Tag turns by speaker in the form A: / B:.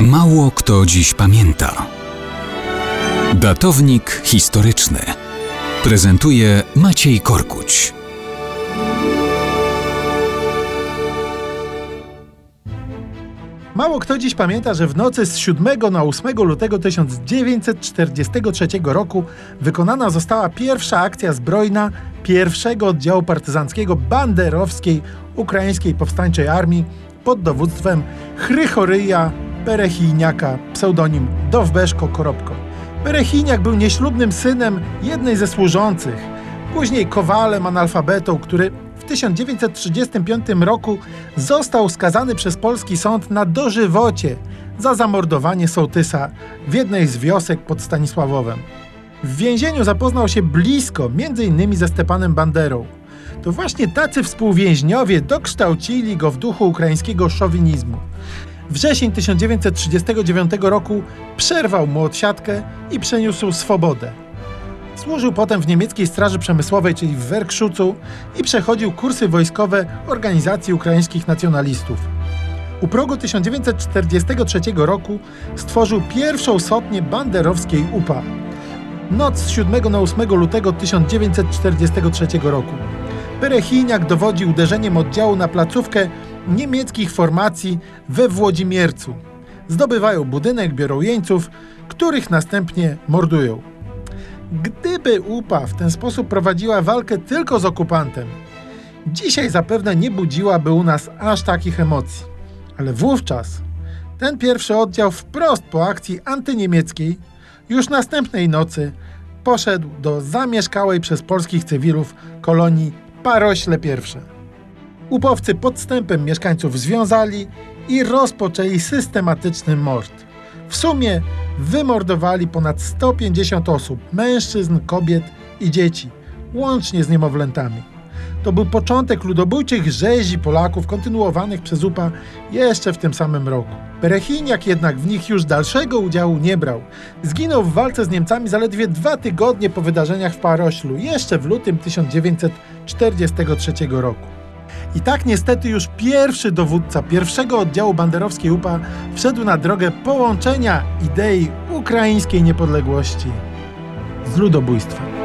A: Mało kto dziś pamięta. Datownik historyczny prezentuje Maciej Korkuć.
B: Mało kto dziś pamięta, że w nocy z 7 na 8 lutego 1943 roku wykonana została pierwsza akcja zbrojna pierwszego oddziału partyzanckiego banderowskiej ukraińskiej powstańczej armii pod dowództwem Chrychoryja Perechijniaka, pseudonim Dowbeszko Koropko. Perechijniak był nieślubnym synem jednej ze służących, później kowalem analfabetą, który w 1935 roku został skazany przez polski sąd na dożywocie za zamordowanie sołtysa w jednej z wiosek pod Stanisławowem. W więzieniu zapoznał się blisko, m.in. ze Stepanem Banderą. To właśnie tacy współwięźniowie dokształcili go w duchu ukraińskiego szowinizmu. Wrzesień 1939 roku przerwał mu odsiadkę i przeniósł swobodę. Służył potem w niemieckiej Straży Przemysłowej, czyli w Werkszucu i przechodził kursy wojskowe Organizacji Ukraińskich Nacjonalistów. U progu 1943 roku stworzył pierwszą sotnię banderowskiej UPA. Noc z 7 na 8 lutego 1943 roku. Perechijniak dowodzi uderzeniem oddziału na placówkę niemieckich formacji we Włodzimiercu. Zdobywają budynek, biorą jeńców, których następnie mordują. Gdyby UPA w ten sposób prowadziła walkę tylko z okupantem, dzisiaj zapewne nie budziłaby u nas aż takich emocji. Ale wówczas ten pierwszy oddział wprost po akcji antyniemieckiej już następnej nocy poszedł do zamieszkałej przez polskich cywilów kolonii Parośle I. Upowcy podstępem mieszkańców związali i rozpoczęli systematyczny mord. W sumie wymordowali ponad 150 osób mężczyzn, kobiet i dzieci, łącznie z niemowlętami. To był początek ludobójczych rzezi Polaków kontynuowanych przez UPA jeszcze w tym samym roku. Perechiniak jednak w nich już dalszego udziału nie brał. Zginął w walce z Niemcami zaledwie dwa tygodnie po wydarzeniach w Paroślu, jeszcze w lutym 1943 roku. I tak niestety już pierwszy dowódca pierwszego oddziału banderowskiej UPA wszedł na drogę połączenia idei ukraińskiej niepodległości z ludobójstwem.